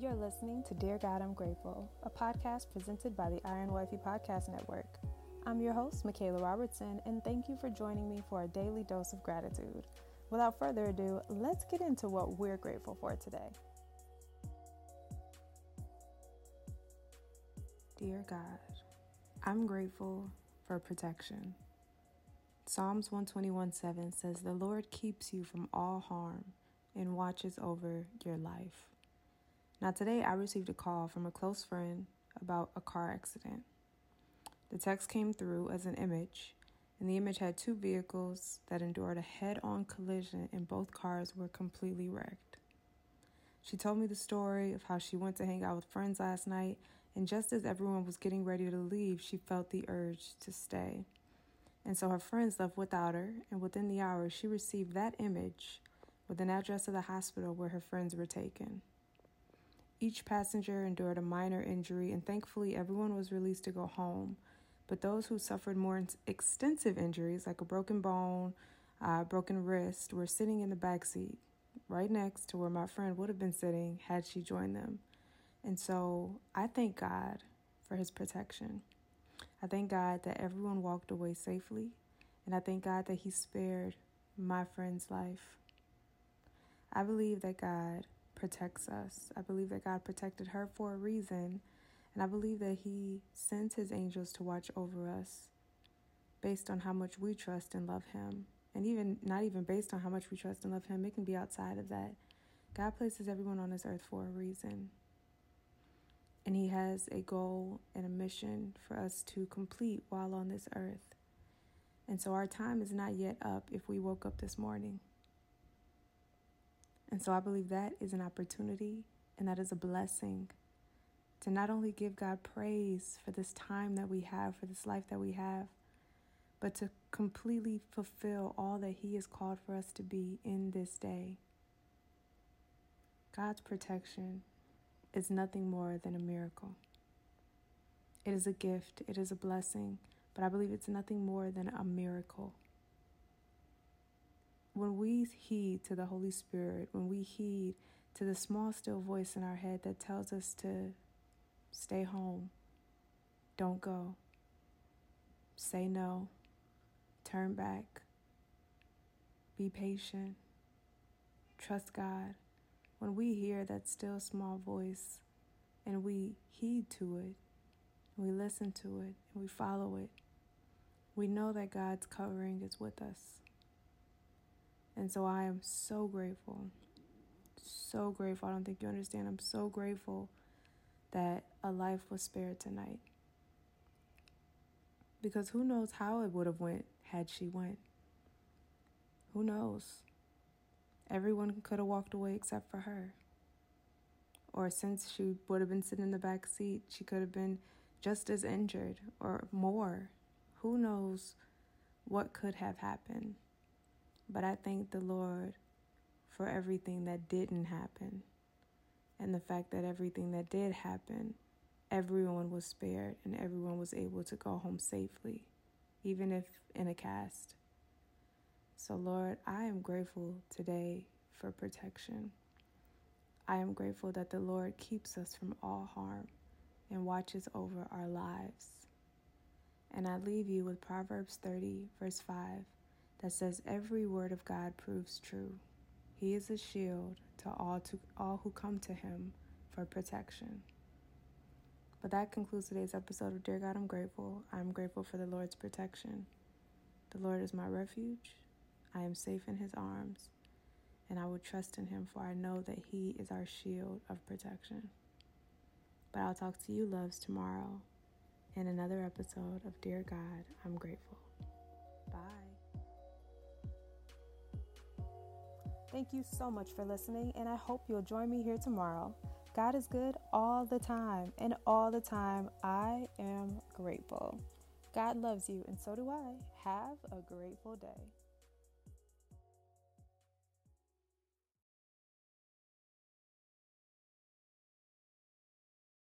You're listening to Dear God, I'm Grateful, a podcast presented by the Iron Wifey Podcast Network. I'm your host, Michaela Robertson, and thank you for joining me for a daily dose of gratitude. Without further ado, let's get into what we're grateful for today. Dear God, I'm grateful for protection. Psalms 121 7 says, The Lord keeps you from all harm and watches over your life. Now, today I received a call from a close friend about a car accident. The text came through as an image, and the image had two vehicles that endured a head on collision, and both cars were completely wrecked. She told me the story of how she went to hang out with friends last night, and just as everyone was getting ready to leave, she felt the urge to stay. And so her friends left without her, and within the hour, she received that image with an address of the hospital where her friends were taken. Each passenger endured a minor injury, and thankfully, everyone was released to go home. But those who suffered more extensive injuries, like a broken bone, uh, broken wrist, were sitting in the back seat, right next to where my friend would have been sitting had she joined them. And so I thank God for his protection. I thank God that everyone walked away safely, and I thank God that he spared my friend's life. I believe that God protects us. I believe that God protected her for a reason, and I believe that He sends His angels to watch over us based on how much we trust and love Him. And even not even based on how much we trust and love Him, it can be outside of that. God places everyone on this earth for a reason. And He has a goal and a mission for us to complete while on this earth. And so our time is not yet up if we woke up this morning. And so I believe that is an opportunity and that is a blessing to not only give God praise for this time that we have, for this life that we have, but to completely fulfill all that He has called for us to be in this day. God's protection is nothing more than a miracle. It is a gift, it is a blessing, but I believe it's nothing more than a miracle when we heed to the Holy Spirit, when we heed to the small, still voice in our head that tells us to stay home, don't go, say no, turn back, be patient, trust God, when we hear that still small voice and we heed to it, we listen to it, and we follow it, we know that God's covering is with us. And so I am so grateful. So grateful. I don't think you understand. I'm so grateful that a life was spared tonight. Because who knows how it would have went had she went. Who knows? Everyone could have walked away except for her. Or since she would have been sitting in the back seat, she could have been just as injured or more. Who knows what could have happened? But I thank the Lord for everything that didn't happen. And the fact that everything that did happen, everyone was spared and everyone was able to go home safely, even if in a cast. So, Lord, I am grateful today for protection. I am grateful that the Lord keeps us from all harm and watches over our lives. And I leave you with Proverbs 30, verse 5 that says every word of God proves true. He is a shield to all to all who come to him for protection. But that concludes today's episode of Dear God, I'm grateful. I'm grateful for the Lord's protection. The Lord is my refuge. I am safe in his arms, and I will trust in him, for I know that he is our shield of protection. But I'll talk to you, loves, tomorrow in another episode of Dear God, I'm grateful. Bye. Thank you so much for listening, and I hope you'll join me here tomorrow. God is good all the time, and all the time I am grateful. God loves you, and so do I. Have a grateful day.